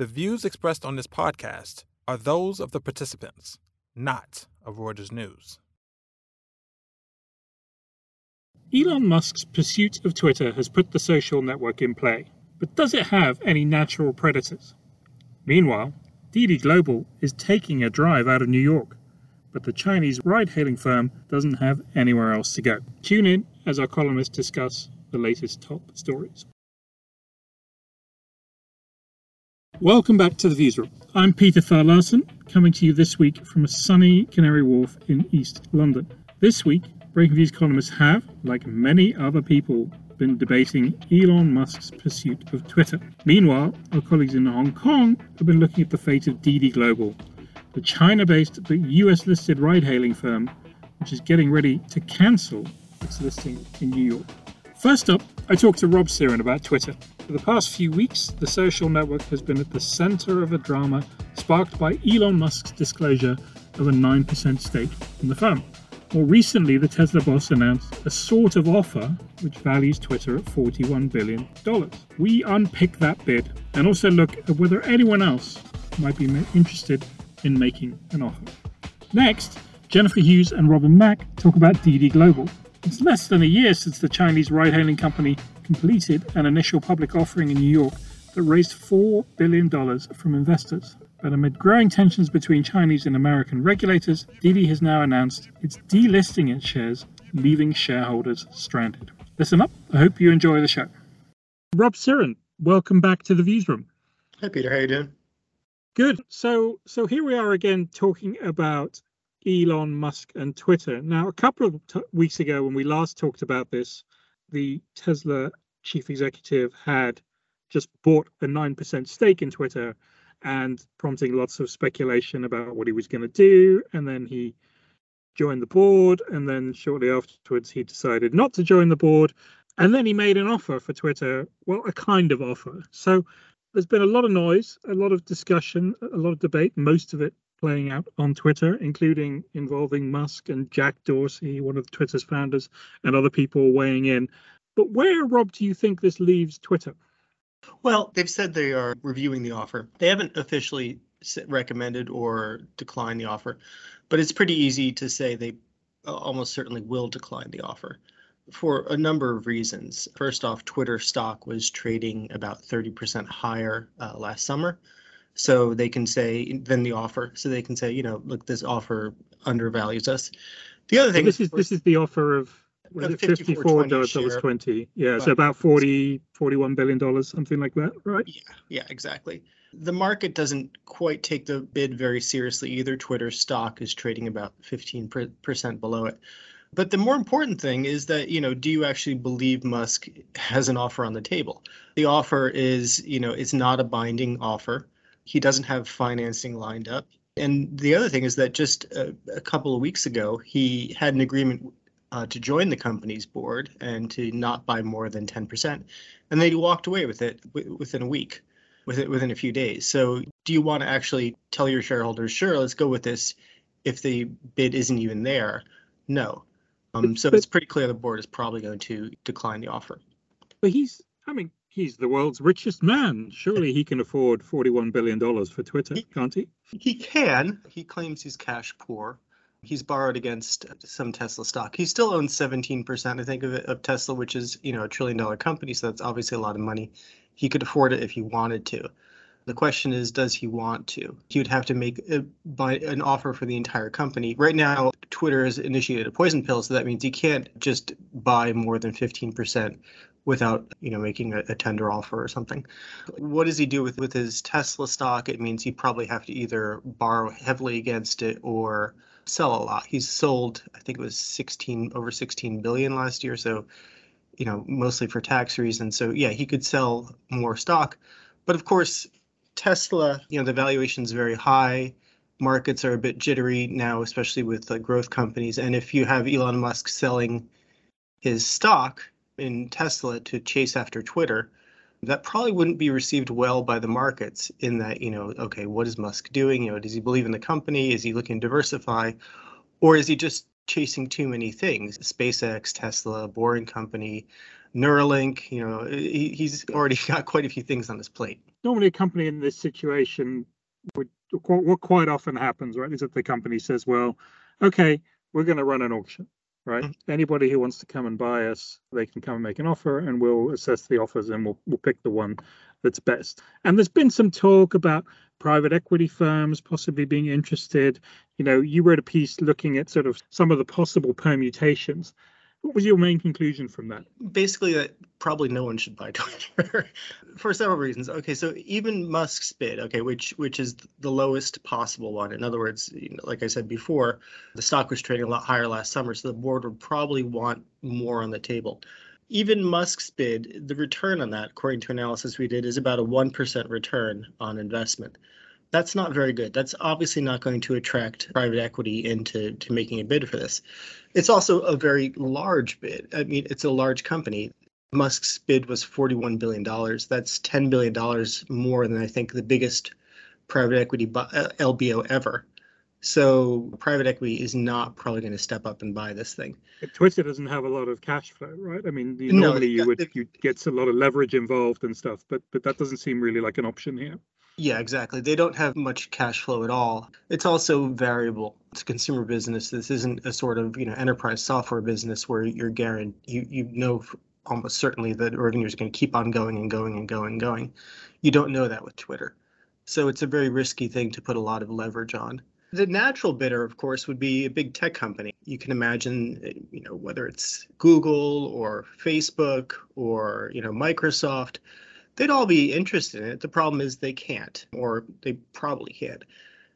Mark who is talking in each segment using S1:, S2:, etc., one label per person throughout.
S1: The views expressed on this podcast are those of the participants, not of Reuters News.
S2: Elon Musk's pursuit of Twitter has put the social network in play, but does it have any natural predators? Meanwhile, Didi Global is taking a drive out of New York, but the Chinese ride hailing firm doesn't have anywhere else to go. Tune in as our columnists discuss the latest top stories. Welcome back to the Viewsroom. I'm Peter Thal coming to you this week from a sunny Canary Wharf in East London. This week, Breakingviews columnists have, like many other people, been debating Elon Musk's pursuit of Twitter. Meanwhile, our colleagues in Hong Kong have been looking at the fate of Didi Global, the China based but US listed ride hailing firm, which is getting ready to cancel its listing in New York. First up, I talked to Rob Cyran about Twitter. For the past few weeks, the social network has been at the center of a drama sparked by Elon Musk's disclosure of a 9% stake in the firm. More recently, the Tesla boss announced a sort of offer which values Twitter at $41 billion. We unpick that bid and also look at whether anyone else might be interested in making an offer. Next, Jennifer Hughes and Robin Mak talk about Didi Global. It's less than a year since the Chinese ride hailing company completed an initial public offering in New York that raised $4 billion from investors. But amid growing tensions between Chinese and American regulators, Didi has now announced it's delisting its shares, leaving shareholders stranded. Listen up. I hope you enjoy the show. Rob Cyran, welcome back to the Viewsroom.
S3: Hi, Peter. How you doing?
S2: Good. So, so here we are again talking about Elon Musk and Twitter. Now, a couple of t- weeks ago, when we last talked about this, the Tesla chief executive had just bought a 9% stake in Twitter and prompting lots of speculation about what he was going to do. And then he joined the board. And then shortly afterwards, he decided not to join the board. And then he made an offer for Twitter, well, a kind of offer. So there's been a lot of noise, a lot of discussion, a lot of debate, most of it playing out on Twitter, including involving Musk and Jack Dorsey, one of Twitter's founders, and other people weighing in. But where, Rob, do you think this leaves Twitter?
S3: Well, they've said they are reviewing the offer. They haven't officially recommended or declined the offer, but it's pretty easy to say they uh, almost certainly will decline the offer for a number of reasons. First off, Twitter stock was trading about 30% higher uh, last summer. So they can say, then the offer. So they can say, you know, look, this offer undervalues us. The other thing
S2: so this is, this is the offer of was it 54 dollars 20 yeah but, so about 40 41 billion dollars something like that right?
S3: Yeah yeah exactly. The market doesn't quite take the bid very seriously either. Twitter stock is trading about 15% below it. But the more important thing is that you know do you actually believe musk has an offer on the table? The offer is you know it's not a binding offer he doesn't have financing lined up and the other thing is that just a, a couple of weeks ago he had an agreement uh, to join the company's board and to not buy more than 10%. And they walked away with it w- within a week, with it within a few days. So do you want to actually tell your shareholders, sure, let's go with this if the bid isn't even there? No. Um, so it's pretty clear the board is probably going to decline the offer.
S2: But he's, I mean, he's the world's richest man. Surely he can afford $41 billion for Twitter, he, can't he?
S3: He can. He claims he's cash poor. He's borrowed against some Tesla stock. He still owns 17%, I think, of, it, of Tesla, which is, you know, a trillion dollar company. So that's obviously a lot of money. He could afford it if he wanted to. The question is, does he want to? He would have to make a, buy an offer for the entire company. Right now, Twitter has initiated a poison pill, so that means he can't just buy more than 15% without you know making a, a, tender offer or something. What does he do with with his Tesla stock? It means he probably have to either borrow heavily against it or sell a lot. He's sold, I think it was 16 over 16 billion last year. So, you know, mostly for tax reasons. So yeah, he could sell more stock. But of course, Tesla, you know, the valuation is very high. Markets are a bit jittery now, especially with uh, growth companies. And if you have Elon Musk selling his stock in Tesla to chase after Twitter, that probably wouldn't be received well by the markets in that, you know, okay, what is Musk doing? You know, does he believe in the company? Is he looking to diversify? Or is he just chasing too many things? SpaceX, Tesla, Boring Company, Neuralink, you know, he, he's already got quite a few things on his plate.
S2: normally a company in this situation would what quite often happens, right, is that the company says, well, okay, we're going to run an auction, right? Mm-hmm. Anybody who wants to come and buy us, they can come and make an offer, and we'll assess the offers and we'll we'll pick the one that's best. And there's been some talk about private equity firms possibly being interested. You know, you wrote a piece looking at sort of some of the possible permutations. What was your main conclusion from that?
S3: Basically, that probably no one should buy Twitter for several reasons. Okay, so even Musk's bid, okay, which which is the lowest possible one. In other words, you know, like I said before, the stock was trading a lot higher last summer, so the board would probably want more on the table. Even Musk's bid, the return on that, according to analysis we did, is about a 1% return on investment. That's not very good. That's obviously not going to attract private equity into to making a bid for this. It's also a very large bid. I mean, it's a large company. Musk's bid was $41 billion. That's $10 billion more than I think the biggest private equity LBO uh, ever. So private equity is not probably going to step up and buy this thing.
S2: Twitter doesn't have a lot of cash flow, right? I mean, you, no, normally you would you get a lot of leverage involved and stuff, but but that doesn't seem really like an option here.
S3: Yeah, exactly. They don't have much cash flow at all. It's also variable. It's a consumer business. This isn't a sort of you know enterprise software business where you're guaranteed you you know almost certainly that revenue is going to keep on going and going and going and going. You don't know that with Twitter, so it's a very risky thing to put a lot of leverage on. The natural bidder, of course, would be a big tech company. You can imagine, uh, you know, whether it's Google or Facebook or, you know, Microsoft, they'd all be interested in it. The problem is they can't, or they probably can't.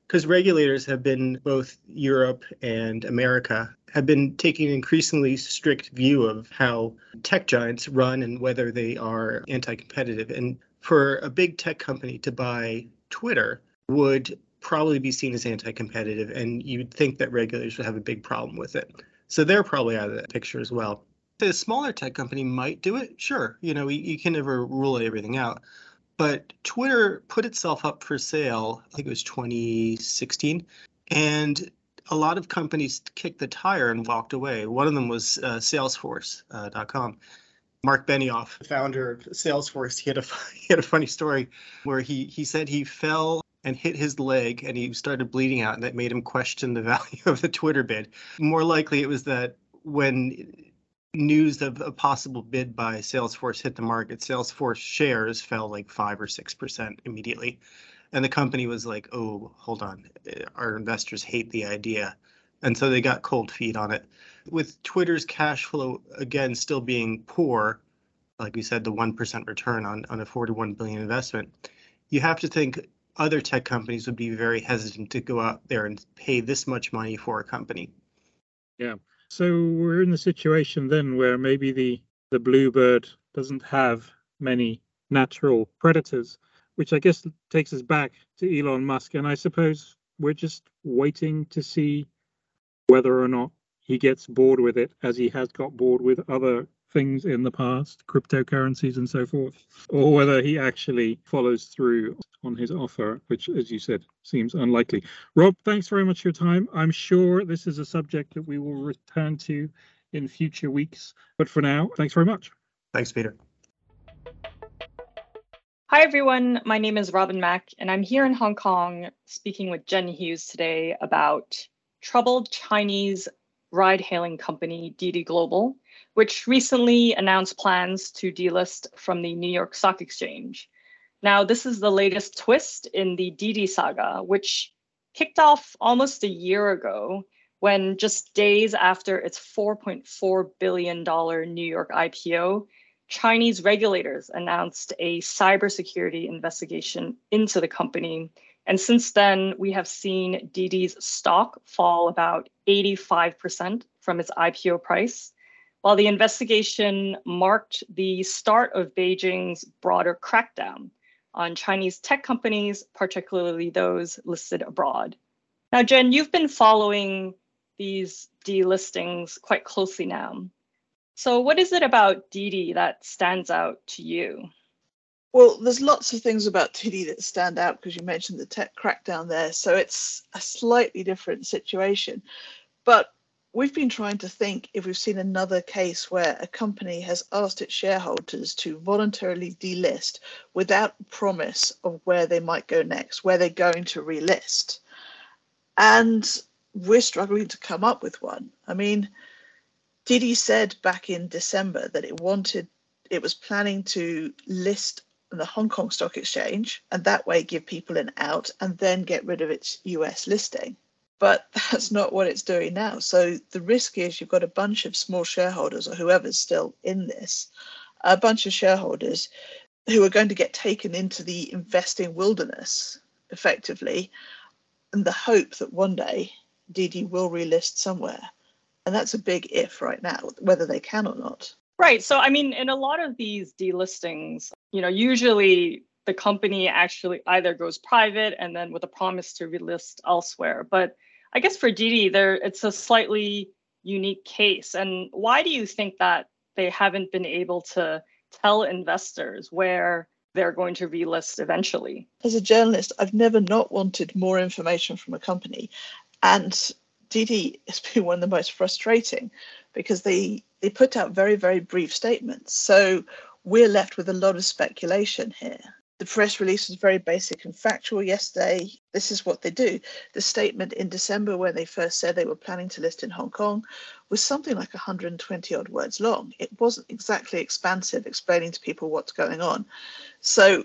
S3: Because regulators have been, both Europe and America, have been taking an increasingly strict view of how tech giants run and whether they are anti competitive. And for a big tech company to buy Twitter would probably be seen as anti-competitive, and you'd think that regulators would have a big problem with it. So they're probably out of that picture as well. A smaller tech company might do it, sure. You know, you, you can never rule everything out. But Twitter put itself up for sale, I think it was 2016, and a lot of companies kicked the tire and walked away. One of them was uh, Salesforce.com. Uh, Mark Benioff, founder of Salesforce, he had a he had a funny story where he he said he fell and hit his leg and he started bleeding out and that made him question the value of the Twitter bid. More likely it was that when news of a possible bid by Salesforce hit the market, Salesforce shares fell like 5 or 6% immediately. And the company was like, "Oh, hold on. Eh, our investors hate the idea." And so they got cold feet on it. With Twitter's cash flow again still being poor, like we said, the 1% return on, on a 41 billion investment, you have to think other tech companies would be very hesitant to go out there and pay this much money for a company.
S2: Yeah. So we're in the situation then where maybe the the bluebird doesn't have many natural predators, which I guess takes us back to Elon Musk. And I suppose we're just waiting to see whether or not he gets bored with it as he has got bored with other things in the past, cryptocurrencies and so forth, or whether he actually follows through on his offer, which, as you said, seems unlikely. Rob, thanks very much for your time. I'm sure this is a subject that we will return to in future weeks. But for now, thanks very much.
S3: Thanks, Peter.
S4: Hi, everyone. My name is Robin Mak, and I'm here in Hong Kong speaking with Jen Hughes today about troubled Chinese ride hailing company Didi Global, which recently announced plans to delist from the New York Stock Exchange. Now, this is the latest twist in the Didi saga, which kicked off almost a year ago when just days after its $4.4 billion New York IPO, Chinese regulators announced a cybersecurity investigation into the company. And since then, we have seen Didi's stock fall about 85% from its IPO price, while the investigation marked the start of Beijing's broader crackdown on Chinese tech companies, particularly those listed abroad. Now, Jen, you've been following these delistings quite closely now. So, what is it about Didi that stands out to you?
S5: Well, there's lots of things about Didi that stand out because you mentioned the tech crackdown there. So, it's a slightly different situation. But we've been trying to think if we've seen another case where a company has asked its shareholders to voluntarily delist without promise of where they might go next, where they're going to relist. And we're struggling to come up with one. I mean, Didi said back in December that it wanted, it was planning to list the Hong Kong Stock Exchange and that way give people an out and then get rid of its US listing. But that's not what it's doing now. So the risk is you've got a bunch of small shareholders or whoever's still in this, a bunch of shareholders who are going to get taken into the investing wilderness effectively and the hope that one day Didi will relist somewhere. And that's a big if right now, whether they can or not.
S4: Right. So, I mean, in a lot of these delistings, you know, usually the company actually either goes private and then with a promise to relist elsewhere. But I guess for Didi, there it's a slightly unique case. And why do you think that they haven't been able to tell investors where they're going to relist eventually?
S5: As a journalist, I've never not wanted more information from a company. And Didi has been one of the most frustrating because they they put out very very brief statements. So we're left with a lot of speculation here. The press release was very basic and factual yesterday. This is what they do. The statement in December, when they first said they were planning to list in Hong Kong, was something like 120 odd words long. It wasn't exactly expansive, explaining to people what's going on. So,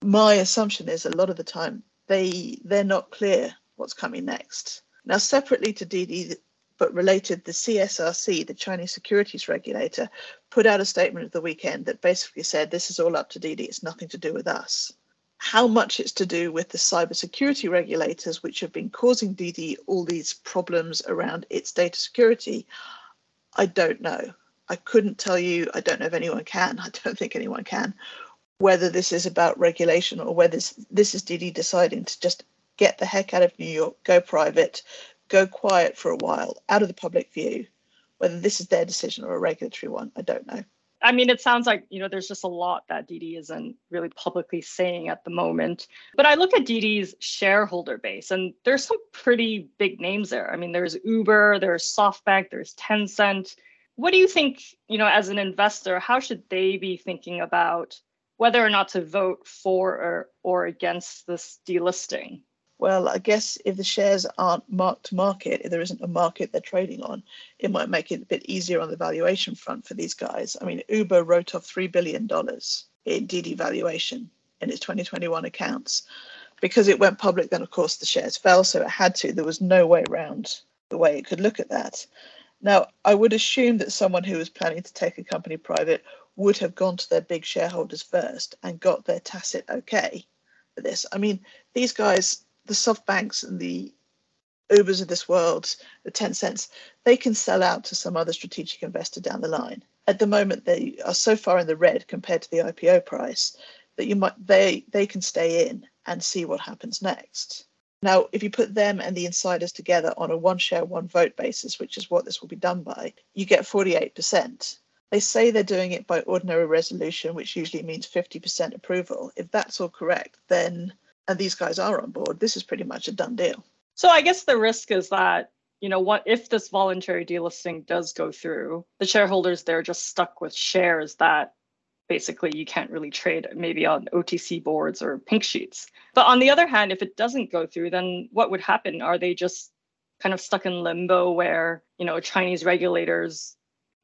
S5: my assumption is a lot of the time they they're not clear what's coming next. Now, separately to Didi, but related, the CSRC, the Chinese securities regulator, put out a statement of the weekend that basically said this is all up to Didi, it's nothing to do with us. How much it's to do with the cybersecurity regulators, which have been causing Didi all these problems around its data security, I don't know. I couldn't tell you, I don't know if anyone can, I don't think anyone can, whether this is about regulation or whether this, this is Didi deciding to just get the heck out of New York, go private, go quiet for a while, out of the public view. Whether this is their decision or a regulatory one, I don't know.
S4: I mean, it sounds like, you know, there's just a lot that Didi isn't really publicly saying at the moment. But I look at Didi's shareholder base and there's some pretty big names there. I mean, there's Uber, there's SoftBank, there's Tencent. What do you think, you know, as an investor, how should they be thinking about whether or not to vote for or, or against this delisting?
S5: Well, I guess if the shares aren't marked to market, if there isn't a market they're trading on, it might make it a bit easier on the valuation front for these guys. I mean, Uber wrote off $3 billion in Didi valuation in its 2021 accounts. Because it went public, then of course the shares fell, so it had to. There was no way around the way it could look at that. Now, I would assume that someone who was planning to take a company private would have gone to their big shareholders first and got their tacit okay for this. I mean, these guys the SoftBanks and the Ubers of this world, the Tencents, they can sell out to some other strategic investor down the line. At the moment, they are so far in the red compared to the IPO price that you might they they can stay in and see what happens next. Now, if you put them and the insiders together on a one share, one vote basis, which is what this will be done by, you get 48%. They say they're doing it by ordinary resolution, which usually means 50% approval. If that's all correct, then and these guys are on board, this is pretty much a done deal.
S4: So I guess the risk is that, you know, what if this voluntary delisting does go through, the shareholders they're just stuck with shares that basically you can't really trade maybe on OTC boards or pink sheets. But on the other hand, if it doesn't go through, then what would happen? Are they just kind of stuck in limbo where, you know, Chinese regulators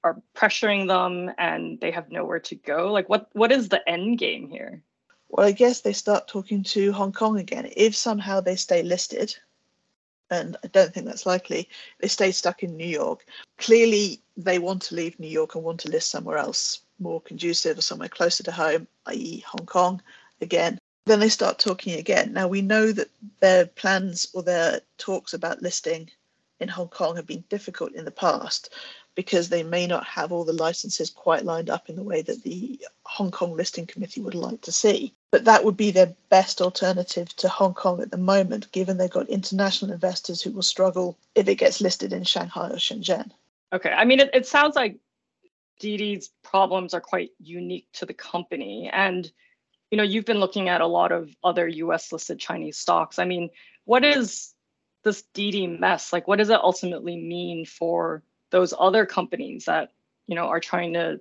S4: are pressuring them and they have nowhere to go? Like what what is the end game here?
S5: Well, I guess they start talking to Hong Kong again. If somehow they stay listed, and I don't think that's likely, they stay stuck in New York. Clearly, they want to leave New York and want to list somewhere else more conducive or somewhere closer to home, i.e., Hong Kong again. Then they start talking again. Now, we know that their plans or their talks about listing in Hong Kong have been difficult in the past because they may not have all the licenses quite lined up in the way that the Hong Kong listing committee would like to see but that would be their best alternative to Hong Kong at the moment, given they've got international investors who will struggle if it gets listed in Shanghai or Shenzhen.
S4: Okay, I mean, it, it sounds like Didi's problems are quite unique to the company. And, you know, you've been looking at a lot of other US listed Chinese stocks. I mean, what is this Didi mess, like what does it ultimately mean for those other companies that, you know, are trying to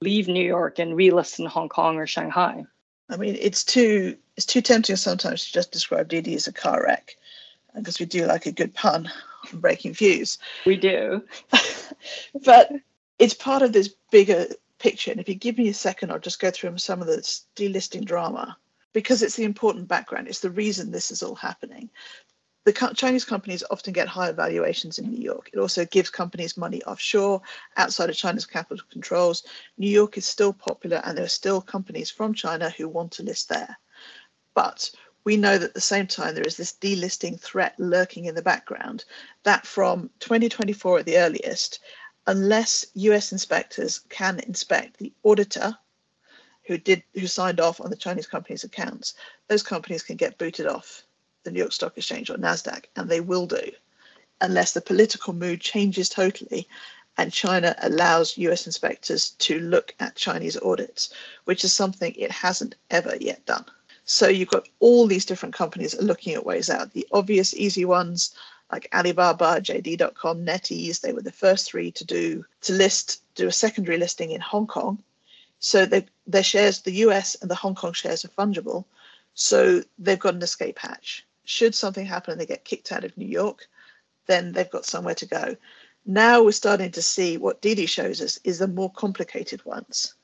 S4: leave New York and relist in Hong Kong or Shanghai?
S5: I mean, it's too it's too tempting sometimes to just describe Didi as a car wreck, uh, because we do like a good pun on Breakingviews.
S4: We do.
S5: but it's part of this bigger picture. And if you give me a second, I'll just go through some of the delisting drama because it's the important background. It's the reason this is all happening. The Chinese companies often get higher valuations in New York. It also gives companies money offshore, outside of China's capital controls. New York is still popular, and there are still companies from China who want to list there. But we know that at the same time there is this delisting threat lurking in the background that from 2024 at the earliest, unless US inspectors can inspect the auditor who did who signed off on the Chinese company's accounts, those companies can get booted off the New York Stock Exchange or Nasdaq, and they will do, unless the political mood changes totally and China allows US inspectors to look at Chinese audits, which is something it hasn't ever yet done. So you've got all these different companies looking at ways out. The obvious easy ones like Alibaba, JD.com, NetEase, they were the first three to do to list do a secondary listing in Hong Kong. So their shares, the US and the Hong Kong shares are fungible. So they've got an escape hatch. Should something happen and they get kicked out of New York, then they've got somewhere to go. Now we're starting to see what Didi shows us is the more complicated ones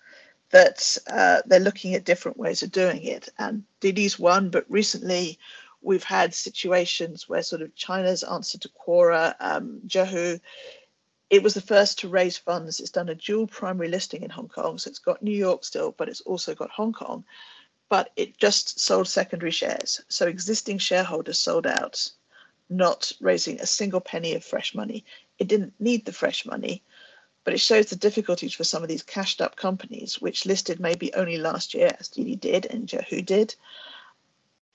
S5: that uh, they're looking at different ways of doing it. And Didi's one, but recently we've had situations where sort of China's answer to Quora, um, Zhihu, it was the first to raise funds. It's done a dual primary listing in Hong Kong. So it's got New York still, but it's also got Hong Kong. But it just sold secondary shares. So existing shareholders sold out, not raising a single penny of fresh money. It didn't need the fresh money but it shows the difficulties for some of these cashed up companies, which listed maybe only last year, as Didi did and Zhihu did,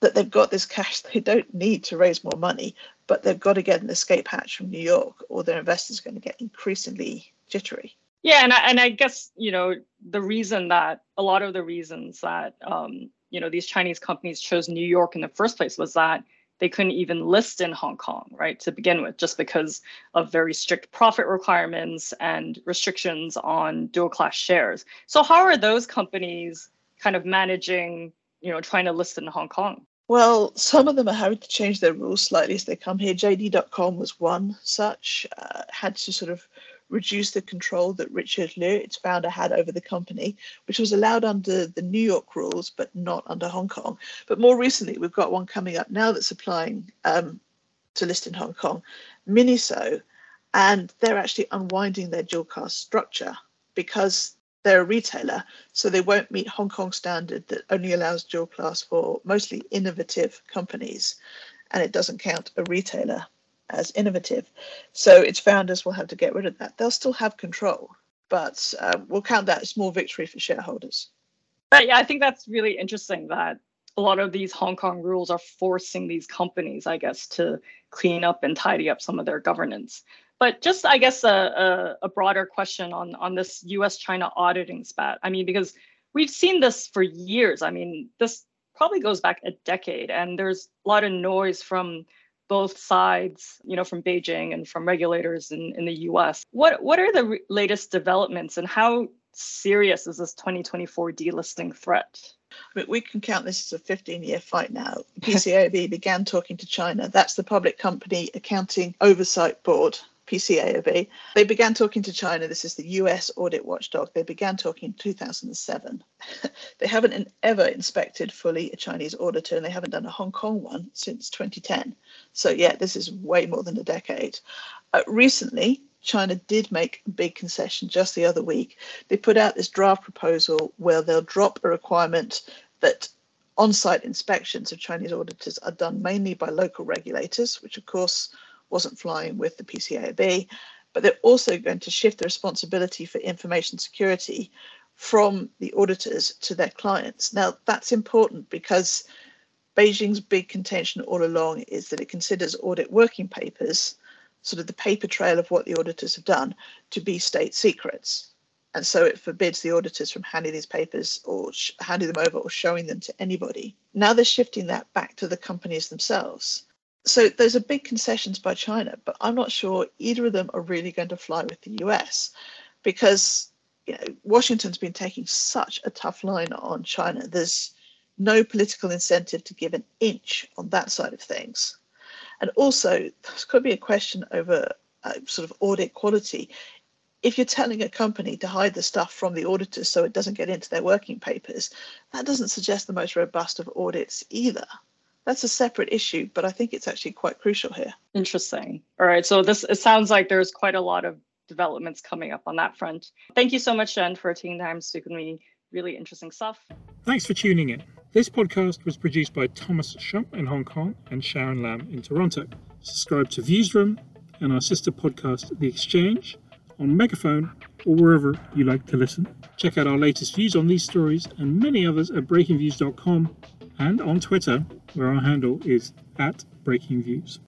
S5: that they've got this cash. They don't need to raise more money, but they've got to get an escape hatch from New York, or their investors are going to get increasingly jittery.
S4: Yeah, and I, and I guess you know the reason that a lot of the reasons that um, you know these Chinese companies chose New York in the first place was that they couldn't even list in Hong Kong, right, to begin with, just because of very strict profit requirements and restrictions on dual class shares. So, how are those companies kind of managing, you know, trying to list in Hong Kong?
S5: Well, some of them are having to change their rules slightly as they come here. JD.com was one such, uh, had to sort of reduce the control that Richard Liu, its founder, had over the company, which was allowed under the New York rules, but not under Hong Kong. But more recently, we've got one coming up now that's applying um, to list in Hong Kong, Miniso, and they're actually unwinding their dual class structure because they're a retailer, so they won't meet Hong Kong standard that only allows dual class for mostly innovative companies, and it doesn't count a retailer as innovative. So its founders will have to get rid of that. They'll still have control, but uh, we'll count that as small victory for shareholders.
S4: But yeah, I think that's really interesting that a lot of these Hong Kong rules are forcing these companies, I guess, to clean up and tidy up some of their governance. But just, I guess, a, a, a broader question on, on this US China auditing spat. I mean, because we've seen this for years. I mean, this probably goes back a decade, and there's a lot of noise from both sides, you know, from Beijing and from regulators in, in the US. What, what are the re- latest developments and how serious is this 2024 delisting threat?
S5: I mean, we can count this as a 15 year fight now. PCAOB began talking to China. That's the Public Company Accounting Oversight Board. PCAOB. They began talking to China. This is the US audit watchdog. They began talking in 2007. they haven't ever inspected fully a Chinese auditor, and they haven't done a Hong Kong one since 2010. So, yeah, this is way more than a decade. Uh, recently, China did make a big concession just the other week. They put out this draft proposal where they'll drop a requirement that on site inspections of Chinese auditors are done mainly by local regulators, which, of course, wasn't flying with the PCAOB, but they're also going to shift the responsibility for information security from the auditors to their clients. Now, that's important because Beijing's big contention all along is that it considers audit working papers, sort of the paper trail of what the auditors have done, to be state secrets. And so it forbids the auditors from handing these papers or handing them over or showing them to anybody. Now they're shifting that back to the companies themselves So those are big concessions by China, but I'm not sure either of them are really going to fly with the US because you know Washington's been taking such a tough line on China. There's no political incentive to give an inch on that side of things. And also, there's got to be a question over uh, sort of audit quality. If you're telling a company to hide the stuff from the auditors so it doesn't get into their working papers, that doesn't suggest the most robust of audits either that's a separate issue, but I think it's actually quite crucial here.
S4: Interesting. All right. So this it sounds like there's quite a lot of developments coming up on that front. Thank you so much, Jen, for taking time to speak with me. Really interesting stuff.
S2: Thanks for tuning in. This podcast was produced by Thomas Shump in Hong Kong and Sharon Lam in Toronto. Subscribe to Viewsroom and our sister podcast, The Exchange, on Megaphone or wherever you like to listen. Check out our latest views on these stories and many others at breakingviews.com and on Twitter, where our handle is at breakingviews.